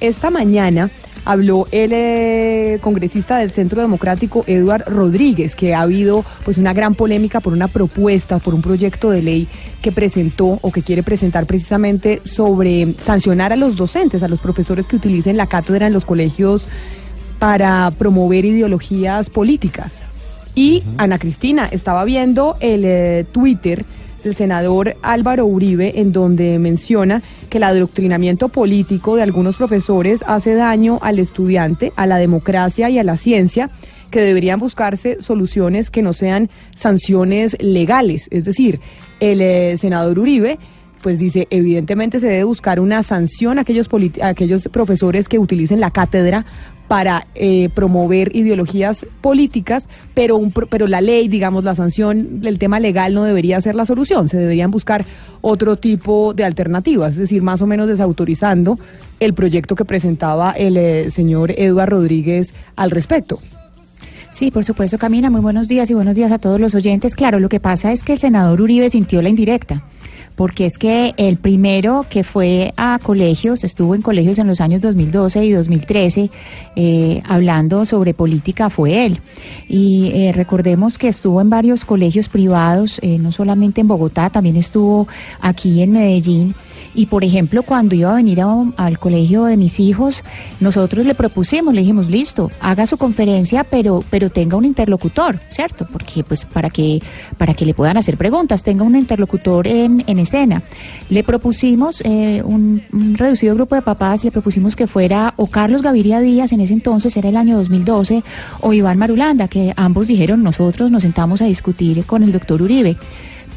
Esta mañana habló el eh, congresista del Centro Democrático, Eduard Rodríguez, que ha habido pues una gran polémica por una propuesta, por un proyecto de ley que presentó o que quiere presentar precisamente sobre sancionar a los docentes, a los profesores que utilicen la cátedra en los colegios para promover ideologías políticas. Y Ana Cristina estaba viendo el eh, Twitter del senador Álvaro Uribe en donde menciona que el adoctrinamiento político de algunos profesores hace daño al estudiante, a la democracia y a la ciencia que deberían buscarse soluciones que no sean sanciones legales. Es decir, el eh, senador Uribe pues dice, evidentemente se debe buscar una sanción aquellos, a aquellos profesores que utilicen la cátedra para eh, promover ideologías políticas, pero, un, pero la ley, digamos, la sanción, el tema legal no debería ser la solución, se deberían buscar otro tipo de alternativas, es decir, más o menos desautorizando el proyecto que presentaba el eh, señor Eduardo Rodríguez al respecto. Sí, por supuesto, Camina. Muy buenos días y buenos días a todos los oyentes. Claro, lo que pasa es que el senador Uribe sintió la indirecta. Porque es que el primero que fue a colegios, estuvo en colegios en los años 2012 y 2013, eh, hablando sobre política, fue él. Y eh, recordemos que estuvo en varios colegios privados, eh, no solamente en Bogotá, también estuvo aquí en Medellín. Y por ejemplo, cuando iba a venir al colegio de mis hijos, nosotros le propusimos, le dijimos, listo, haga su conferencia, pero, pero tenga un interlocutor, ¿cierto? Porque pues para que, para que le puedan hacer preguntas, tenga un interlocutor en, en escena. Le propusimos eh, un reducido grupo de papás, le propusimos que fuera o Carlos Gaviria Díaz, en ese entonces era el año 2012, o Iván Marulanda, que ambos dijeron, nosotros nos sentamos a discutir con el doctor Uribe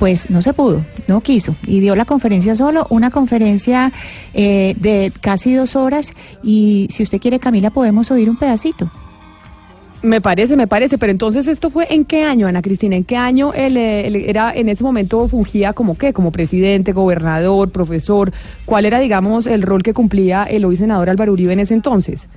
pues no se pudo, no quiso y dio la conferencia solo, una conferencia eh, de casi dos horas y si usted quiere Camila podemos oír un pedacito. Me parece, me parece, pero entonces esto fue en qué año, Ana Cristina, en qué año él, él era en ese momento fungía como qué, como presidente, gobernador, profesor, ¿cuál era, digamos, el rol que cumplía el hoy senador Álvaro Uribe en ese entonces?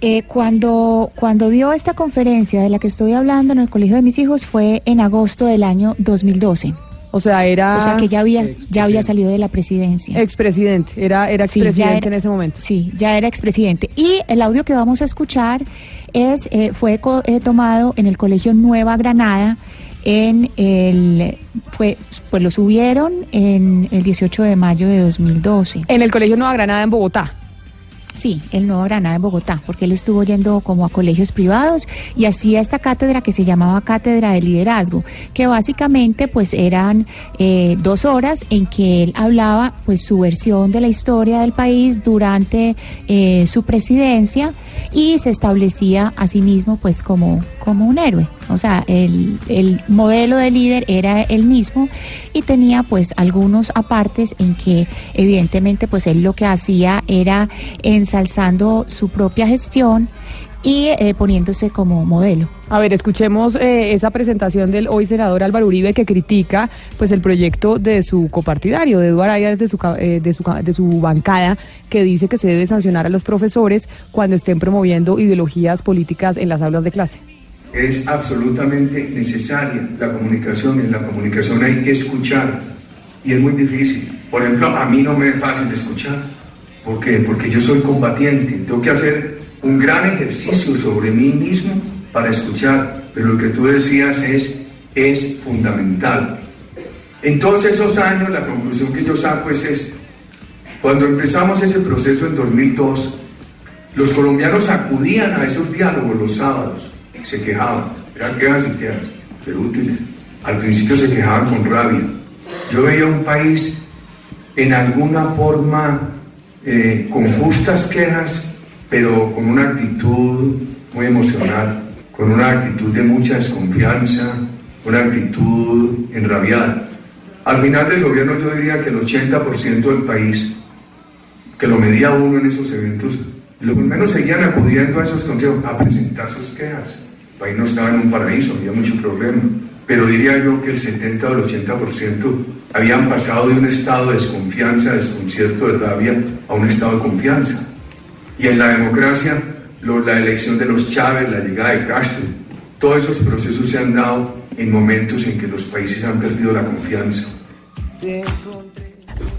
Eh, cuando, cuando dio esta conferencia de la que estoy hablando en el colegio de mis hijos fue en agosto del año 2012. O sea, era O sea que ya había, ya había salido de la presidencia. expresidente, era, era Sí, expresidente era- en ese momento. Sí, ya era expresidente. Y el audio que vamos a escuchar es eh, fue co- eh, tomado en el Colegio Nueva Granada. En el fue pues lo subieron en el 18 de mayo de 2012. En el Colegio Nueva Granada en Bogotá. Sí, el Nuevo Granada en Bogotá, porque él estuvo yendo como a colegios privados y hacía esta cátedra que se llamaba Cátedra de Liderazgo, que básicamente pues eran eh, dos horas en que él hablaba pues su versión de la historia del país durante eh, su presidencia y se establecía a sí mismo pues como, como un héroe. O sea, el, el modelo de líder era el mismo y tenía pues algunos apartes en que evidentemente pues él lo que hacía era ensalzando su propia gestión y eh, poniéndose como modelo. A ver, escuchemos eh, esa presentación del hoy senador Álvaro Uribe que critica pues el proyecto de su copartidario, de Eduardo Arias, de su, eh, de, su, de su bancada, que dice que se debe sancionar a los profesores cuando estén promoviendo ideologías políticas en las aulas de clase. Es absolutamente necesaria la comunicación. En la comunicación hay que escuchar y es muy difícil. Por ejemplo, a mí no me es fácil escuchar. ¿Por qué? Porque yo soy combatiente. Tengo que hacer un gran ejercicio sobre mí mismo para escuchar. Pero lo que tú decías es, es fundamental. En esos años, la conclusión que yo saco es esta. Cuando empezamos ese proceso en 2002, los colombianos acudían a esos diálogos los sábados, se quejaban, eran quejas y quejas, pero útiles. Al principio se quejaban con rabia. Yo veía un país en alguna forma eh, con justas quejas, pero con una actitud muy emocional, con una actitud de mucha desconfianza, una actitud enrabiada. Al final del gobierno yo diría que el 80% del país que lo medía uno en esos eventos, los menos seguían acudiendo a esos consejos a presentar sus quejas. El país no estaba en un paraíso, había mucho problema. Pero diría yo que el 70 o el 80% habían pasado de un estado de desconfianza, desconcierto, de rabia, a un estado de confianza. Y en la democracia, la elección de los Chávez, la llegada de Castro, todos esos procesos se han dado en momentos en que los países han perdido la confianza.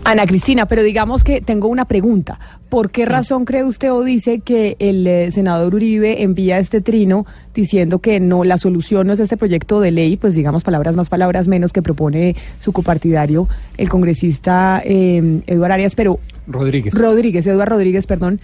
Ana Cristina, pero digamos que tengo una pregunta. ¿Por qué razón cree usted o dice que el eh, senador Uribe envía este trino diciendo que no, la solución no es este proyecto de ley, pues digamos palabras más, palabras menos que propone su copartidario, el congresista eh, Eduardo Arias, pero... Rodríguez. Rodríguez, Eduardo Rodríguez, perdón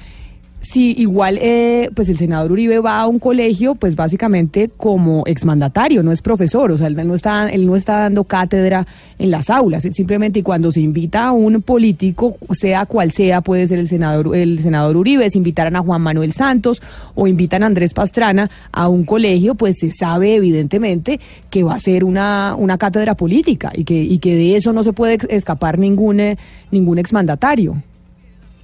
si igual eh, pues el senador Uribe va a un colegio, pues básicamente como exmandatario, no es profesor, o sea, él no está, él no está dando cátedra en las aulas, simplemente y cuando se invita a un político, sea cual sea, puede ser el senador, el senador Uribe, si invitaran a Juan Manuel Santos o invitan a Andrés Pastrana a un colegio, pues se sabe evidentemente que va a ser una, una cátedra política y que, y que de eso no se puede escapar ningún, eh, ningún exmandatario.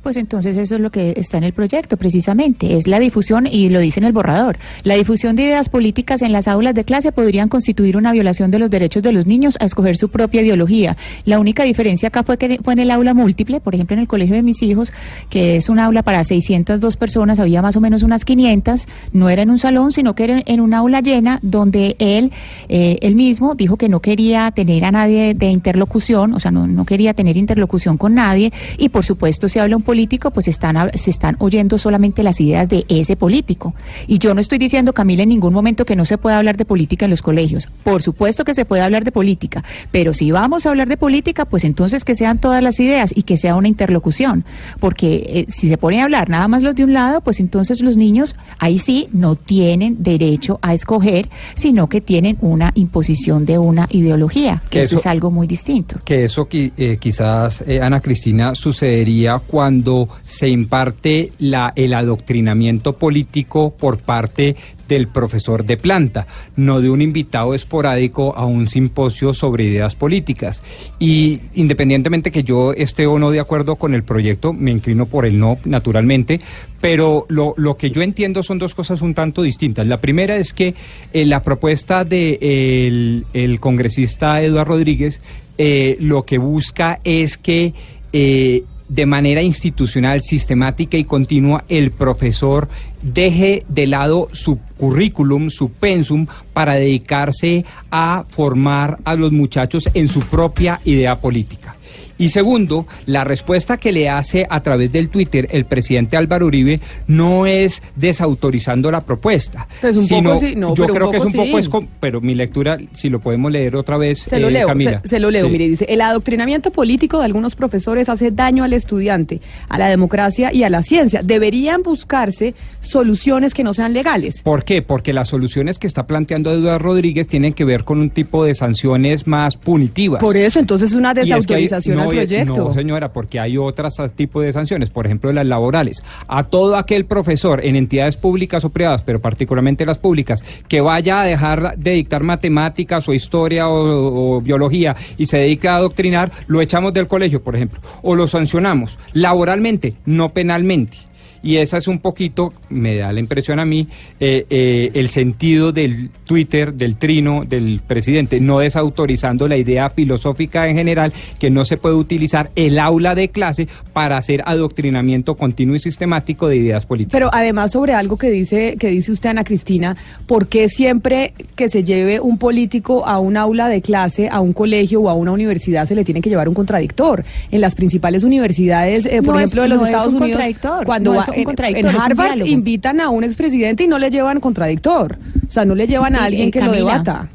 Pues entonces eso es lo que está en el proyecto, precisamente. Es la difusión, y lo dice en el borrador, la difusión de ideas políticas en las aulas de clase podrían constituir una violación de los derechos de los niños a escoger su propia ideología. La única diferencia acá fue que fue en el aula múltiple, por ejemplo, en el colegio de mis hijos, que es un aula para 602 personas, había más o menos unas 500, no era en un salón, sino que era en un aula llena donde él, eh, él mismo dijo que no quería tener a nadie de interlocución, o sea, no, no quería tener interlocución con nadie, y por supuesto se habla un político, pues están, se están oyendo solamente las ideas de ese político. Y yo no estoy diciendo, Camila, en ningún momento que no se pueda hablar de política en los colegios. Por supuesto que se puede hablar de política, pero si vamos a hablar de política, pues entonces que sean todas las ideas y que sea una interlocución. Porque eh, si se pone a hablar nada más los de un lado, pues entonces los niños ahí sí no tienen derecho a escoger, sino que tienen una imposición de una ideología, que eso, es algo muy distinto. Que eso eh, quizás, eh, Ana Cristina, sucedería cuando cuando se imparte la, el adoctrinamiento político por parte del profesor de planta, no de un invitado esporádico a un simposio sobre ideas políticas. Y independientemente que yo esté o no de acuerdo con el proyecto, me inclino por el no, naturalmente, pero lo, que yo entiendo son dos cosas un tanto distintas. La primera es que eh, la propuesta del de el, congresista Eduardo Rodríguez eh, lo que busca es que eh, de manera institucional, sistemática y continua, el profesor deje de lado su currículum, su pensum, para dedicarse a formar a los muchachos en su propia idea política. Y segundo, la respuesta que le hace a través del Twitter el presidente Álvaro Uribe no es desautorizando la propuesta. Pues un sino, poco sí, no, yo creo que es un poco, es pero mi lectura, si lo podemos leer otra vez, Se lo eh, leo, Camila. se, se lo leo, Sí. mire, dice, el adoctrinamiento político de algunos profesores hace daño al estudiante, a la democracia y a la ciencia. Deberían buscarse soluciones que no sean legales. ¿Por qué? Porque las soluciones que está planteando Eduardo Rodríguez tienen que ver con un tipo de sanciones más punitivas. Por eso, entonces es una Y es que hay- desautorización no, proyecto. No, señora, porque hay otros tipos de sanciones, por ejemplo, las laborales. A todo aquel profesor en entidades públicas o privadas, pero particularmente las públicas, que vaya a dejar de dictar matemáticas o historia o, o biología y se dedique a adoctrinar, lo echamos del colegio, por ejemplo, o lo sancionamos laboralmente, no penalmente. Y esa es un poquito, me da la impresión a mí, eh, eh, el sentido del Twitter, del trino del presidente, no desautorizando la idea filosófica en general, que no se puede utilizar el aula de clase para hacer adoctrinamiento continuo y sistemático de ideas políticas. Pero además sobre algo que dice que dice usted Ana Cristina, ¿por qué siempre que se lleve un político a un aula de clase, a un colegio o a una universidad se le tiene que llevar un contradictor? En las principales universidades, eh, por No es- ejemplo, de los no es Estados un Unidos, contradictor, cuando no va- en- Harvard invitan a un expresidente y no le llevan contradictor, o sea, no le llevan Sí, a alguien eh, que lo Camila. debata.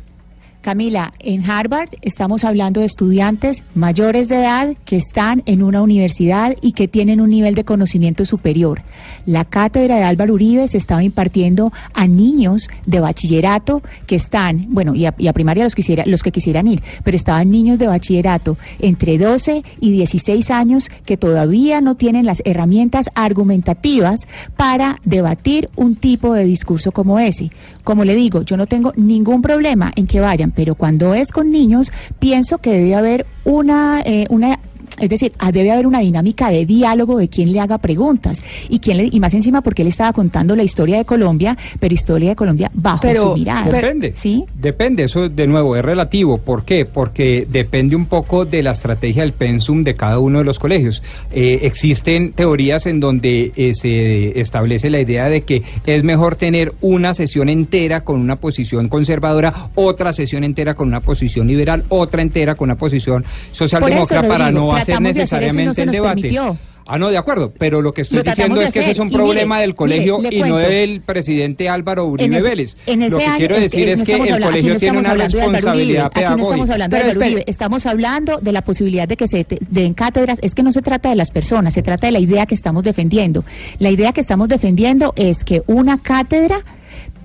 Camila, en Harvard estamos hablando de estudiantes mayores de edad que están en una universidad y que tienen un nivel de conocimiento superior. La cátedra de Álvaro Uribe se estaba impartiendo a niños de bachillerato que están, bueno, y a, y a primaria los, quisiera, los que quisieran ir, pero estaban niños de bachillerato entre 12 y 16 años que todavía no tienen las herramientas argumentativas para debatir un tipo de discurso como ese. Como le digo, yo no tengo ningún problema en que vayan, pero cuando es con niños, pienso que debe haber una, eh, una Es decir, ah, debe haber una dinámica de diálogo de quien le haga preguntas y quién le, y más encima porque él estaba contando la historia de Colombia, pero historia de Colombia bajo Pero- su mirada. Depende. ¿Sí? Depende, eso de nuevo es relativo. ¿Por qué? Porque depende un poco de la estrategia del pensum de cada uno de los colegios. Eh, existen teorías en donde eh, se establece la idea de que es mejor tener una sesión entera con una posición conservadora, otra sesión entera con una posición liberal, otra entera con una posición socialdemócrata para Rodrigo, no no necesariamente el debate. permitió. Ah, no, de acuerdo, pero lo que estoy Lo diciendo es que ese es un y mire, problema del mire, colegio le y no cuento. del presidente Álvaro Uribe ese- Vélez. en ese lo que año quiero es decir que es no que estamos el hablando- colegio no tiene una responsabilidad Aquí no estamos pedagógica. hablando de Álvaro. Uribe, estamos hablando de la posibilidad de que se den cátedras. Es que no se trata de las personas, se trata de la idea que estamos defendiendo. La idea que estamos defendiendo es que una cátedra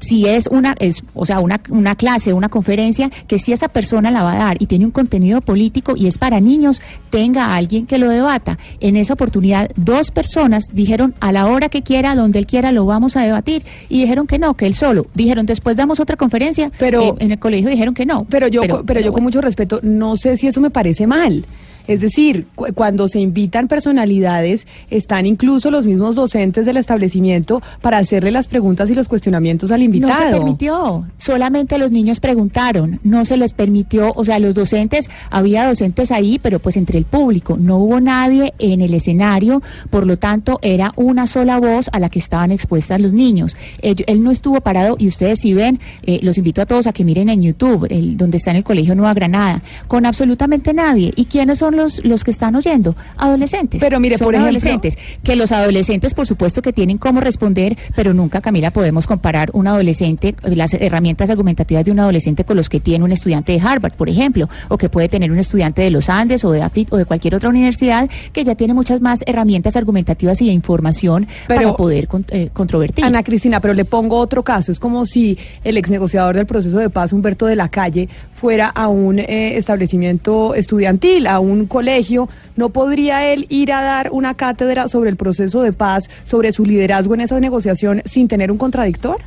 si es una, es, o sea, una, una clase, una conferencia, que si esa persona la va a dar y tiene un contenido político y es para niños, tenga a alguien que lo debata. En esa oportunidad, dos personas dijeron a la hora que quiera, donde él quiera, lo vamos a debatir. Y dijeron que no, que él solo. Dijeron, después damos otra conferencia. Pero- Eh, en el colegio dijeron que no. Pero yo, pero, yo con mucho respeto, no sé si eso me parece mal. Es decir, cu- cuando se invitan personalidades, están incluso los mismos docentes del establecimiento para hacerle las preguntas y los cuestionamientos al invitado. No se permitió, solamente los niños preguntaron, no se les permitió, o sea, los docentes, había docentes ahí, pero pues entre el público, no hubo nadie en el escenario, por lo tanto era una sola voz a la que estaban expuestas los niños. Él, no estuvo parado y ustedes si ven, eh, los invito a todos a que miren en YouTube, el- donde está en el Colegio Nueva Granada, con absolutamente nadie. ¿Y quiénes son los, los que están oyendo? Adolescentes. Pero mire, Son por ejemplo- adolescentes que los adolescentes, por supuesto, que tienen cómo responder, pero nunca, Camila, podemos comparar un adolescente, las herramientas argumentativas de un adolescente con los que tiene un estudiante de Harvard, por ejemplo, o que puede tener un estudiante de los Andes o de AFIT o de cualquier otra universidad que ya tiene muchas más herramientas argumentativas y de información Pero- para poder con- eh, controvertir. Ana Cristina, pero le pongo otro caso. Es como si el ex negociador del proceso de paz, Humberto de la Calle, fuera a un eh, establecimiento estudiantil, a un colegio. ¿No podría él ir a dar una cátedra sobre el proceso de paz, sobre su liderazgo en esa negociación sin tener un contradictor?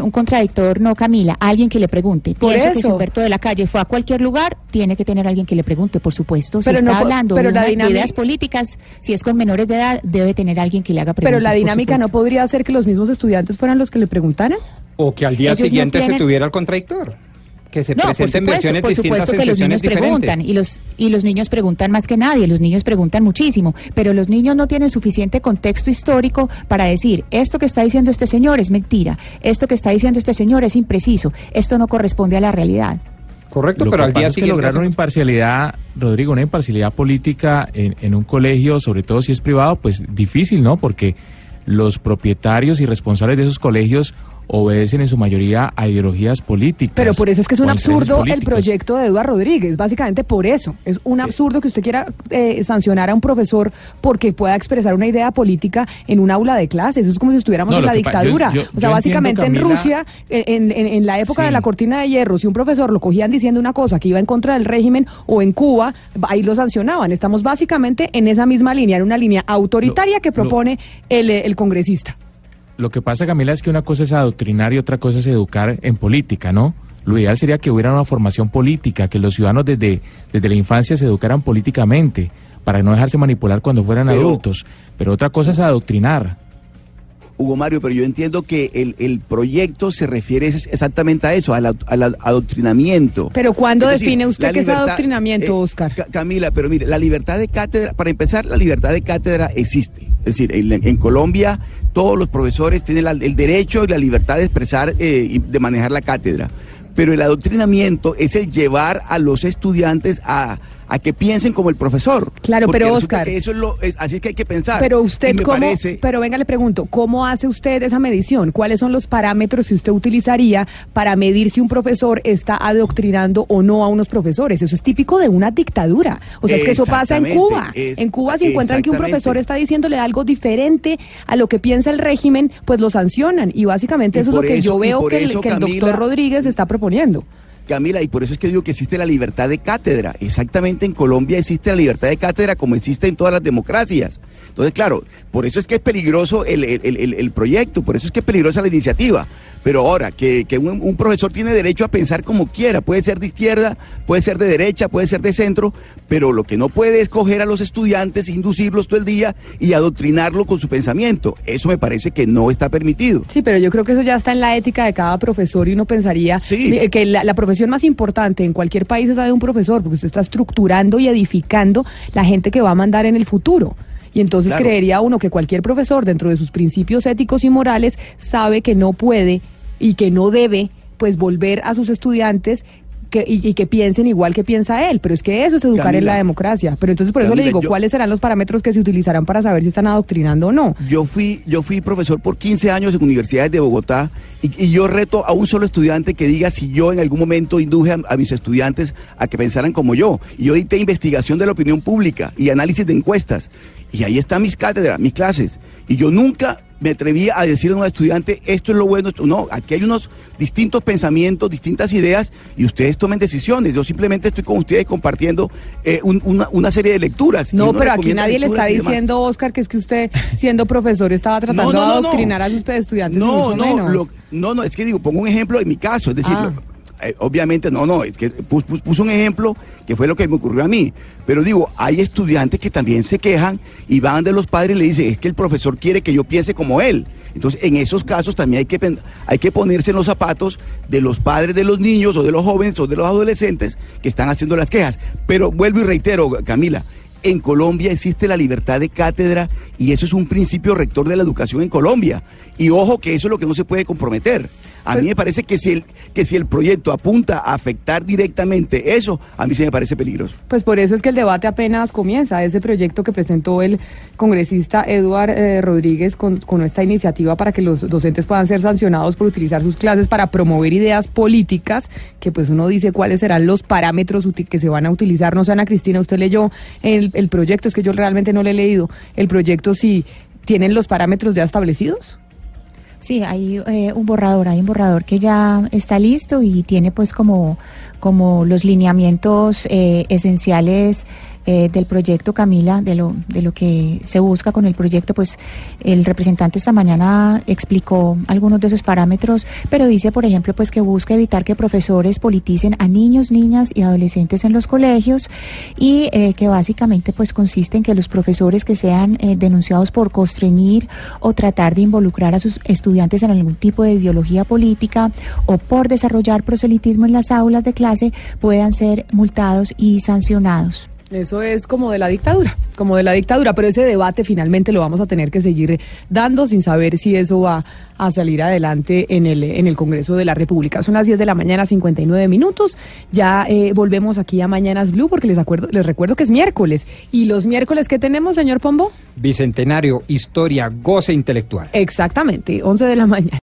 un contradictor, no Camila, alguien que le pregunte. Por Pienso que si eso. Humberto de la Calle fue a cualquier lugar, tiene que tener alguien que le pregunte, por supuesto. Si Pero está no hablando pero de, ideas políticas, si es con menores de edad, debe tener alguien que le haga preguntas. Pero la dinámica no podría ser que los mismos estudiantes fueran los que le preguntaran. O que al día Ellos no se tuviera el contradictor. Que se No, por presenten supuesto, versiones por supuesto que los niños diferentes. preguntan y los y los niños preguntan más que nadie, los niños preguntan muchísimo, pero los niños no tienen suficiente contexto histórico para decir esto que está diciendo este señor es mentira, esto que está diciendo este señor es impreciso, esto no corresponde a la realidad. Correcto, Lo pero que al día es que siguiente... lograr hace- una imparcialidad, Rodrigo, una imparcialidad política en, en un colegio, sobre todo si es privado, pues difícil, ¿no? Porque los propietarios y responsables de esos colegios obedecen en su mayoría a ideologías políticas. Pero por eso es que es un absurdo el proyecto de Eduardo Rodríguez, básicamente por eso. Es un absurdo que usted quiera eh, sancionar a un profesor porque pueda expresar una idea política en un aula de clases. Eso es como si estuviéramos No, en la yo- dictadura. yo- o sea, básicamente entiendo, en Rusia, en, en- en la época Sí. de la cortina de hierro, si un profesor lo cogían diciendo una cosa que iba en contra del régimen o en Cuba, ahí lo sancionaban. Estamos básicamente en esa misma línea, en una línea autoritaria que propone el, eh, el congresista. Lo que pasa, Camila, es que una cosa es adoctrinar y otra cosa es educar en política, ¿no? Lo ideal sería que hubiera una formación política, que los ciudadanos desde, desde la infancia se educaran políticamente, para no dejarse manipular cuando fueran Pero- adultos. Pero otra cosa es adoctrinar. Hugo Mario, pero yo entiendo que el, el proyecto se refiere exactamente a eso, al, adoctrinamiento. Pero ¿cuándo Es decir, define usted que es adoctrinamiento, Oscar? Ca- Camila, pero mire, la libertad de cátedra, para empezar, la libertad de cátedra existe. Es decir, en, en Colombia todos los profesores tienen la- el derecho y la libertad de expresar eh, y de manejar la cátedra. Pero el adoctrinamiento es el llevar a los estudiantes a, a que piensen como el profesor. Claro, pero, Oscar, que eso es lo, es- así es que hay que pensar. Pero usted cómo, parece- pero venga le pregunto, ¿cómo hace usted esa medición? ¿Cuáles son los parámetros que usted utilizaría para medir si un profesor está adoctrinando o no a unos profesores? Eso es típico de una dictadura. O sea, es que eso pasa en Cuba. es- en Cuba si encuentran que un profesor está diciéndole algo diferente a lo que piensa el régimen, pues lo sancionan y básicamente Y eso es lo que eso- yo veo que el, doctor Rodríguez está proponiendo. Camila, y por eso es que digo que existe la libertad de cátedra. Exactamente en Colombia existe la libertad de cátedra como existe en todas las democracias. Entonces, claro, por eso es que es peligroso el, el- el- el proyecto, por eso es que es peligrosa la iniciativa. Pero ahora, que, que un, un profesor tiene derecho a pensar como quiera, puede ser de izquierda, puede ser de derecha, puede ser de centro, pero lo que no puede es coger a los estudiantes, inducirlos todo el día y adoctrinarlo con su pensamiento. Eso me parece que no está permitido. Sí, pero yo creo que eso ya está en la ética de cada profesor y uno pensaría eh, que la, la profesión más importante en cualquier país es la de un profesor, porque usted está estructurando y edificando la gente que va a mandar en el futuro. Y entonces Claro. creería uno que cualquier profesor, dentro de sus principios éticos y morales, sabe que no puede y que no debe, pues, volver a sus estudiantes que, y, y que piensen igual que piensa él. Pero es que eso es educar en la democracia. Pero entonces por eso le digo, yo- ¿cuáles serán los parámetros que se utilizarán para saber si están adoctrinando o no? Yo fui, yo fui profesor por 15 años en universidades de Bogotá y, y yo reto a un solo estudiante que diga si yo en algún momento induje a, a mis estudiantes a que pensaran como yo. Y yo dicté investigación de la opinión pública y análisis de encuestas. Y ahí están mis cátedras, mis clases. Y yo nunca me atreví a decir a un estudiante, esto es lo bueno, esto no, aquí hay unos distintos pensamientos, distintas ideas y ustedes tomen decisiones. Yo simplemente estoy con ustedes compartiendo eh, un- una, una serie de lecturas. No, pero aquí nadie le está diciendo, Oscar, que es que usted, siendo profesor, estaba tratando No, no, no, de no. adoctrinar a sus estudiantes. No, no, lo- no, no, es que digo, pongo un ejemplo en mi caso, es decir, Ah. lo- eh, obviamente no, no, es que pu- pu- puso un ejemplo que fue lo que me ocurrió a mí, pero digo, hay estudiantes que también se quejan y van de los padres y le dicen, es que el profesor quiere que yo piense como él. Entonces, en esos casos también hay que, hay que ponerse en los zapatos de los padres de los niños o de los jóvenes o de los adolescentes que están haciendo las quejas. Pero vuelvo y reitero, Camila, en Colombia existe la libertad de cátedra y eso es un principio rector de la educación en Colombia. Y ojo que eso es lo que no se puede comprometer. A mí me parece que si, el, que si el proyecto apunta a afectar directamente eso, a mí se me parece peligroso. Pues por eso es que el debate apenas comienza. Ese proyecto que presentó el congresista Eduard eh, Rodríguez con, con esta iniciativa para que los docentes puedan ser sancionados por utilizar sus clases para promover ideas políticas, que pues uno dice cuáles serán los parámetros que se van a utilizar. No sé, Ana Cristina, usted leyó el, el proyecto, es que yo realmente no le he leído. El proyecto si tienen los parámetros ya establecidos. Sí, hay eh, un borrador, hay un borrador que ya está listo y tiene pues como, como los lineamientos eh, esenciales eh, del proyecto Camila, de lo, de lo que se busca con el proyecto, pues el representante esta mañana explicó algunos de esos parámetros, pero dice, por ejemplo, pues que busca evitar que profesores politicen a niños, niñas y adolescentes en los colegios y eh, que básicamente pues consiste en que los profesores que sean eh, denunciados por constreñir o tratar de involucrar a sus estudiantes en algún tipo de ideología política o por desarrollar proselitismo en las aulas de clase puedan ser multados y sancionados. Eso es como de la dictadura, como de la dictadura, pero ese debate finalmente lo vamos a tener que seguir dando sin saber si eso va a salir adelante en el, en el Congreso de la República. Son las 10 de la mañana, 59 minutos. Ya eh, volvemos aquí a Mañanas Blue porque les, acuerdo, les recuerdo que es miércoles. ¿Y los miércoles qué tenemos, señor Pombo? Bicentenario, historia, goce intelectual. Exactamente, 11 de la mañana.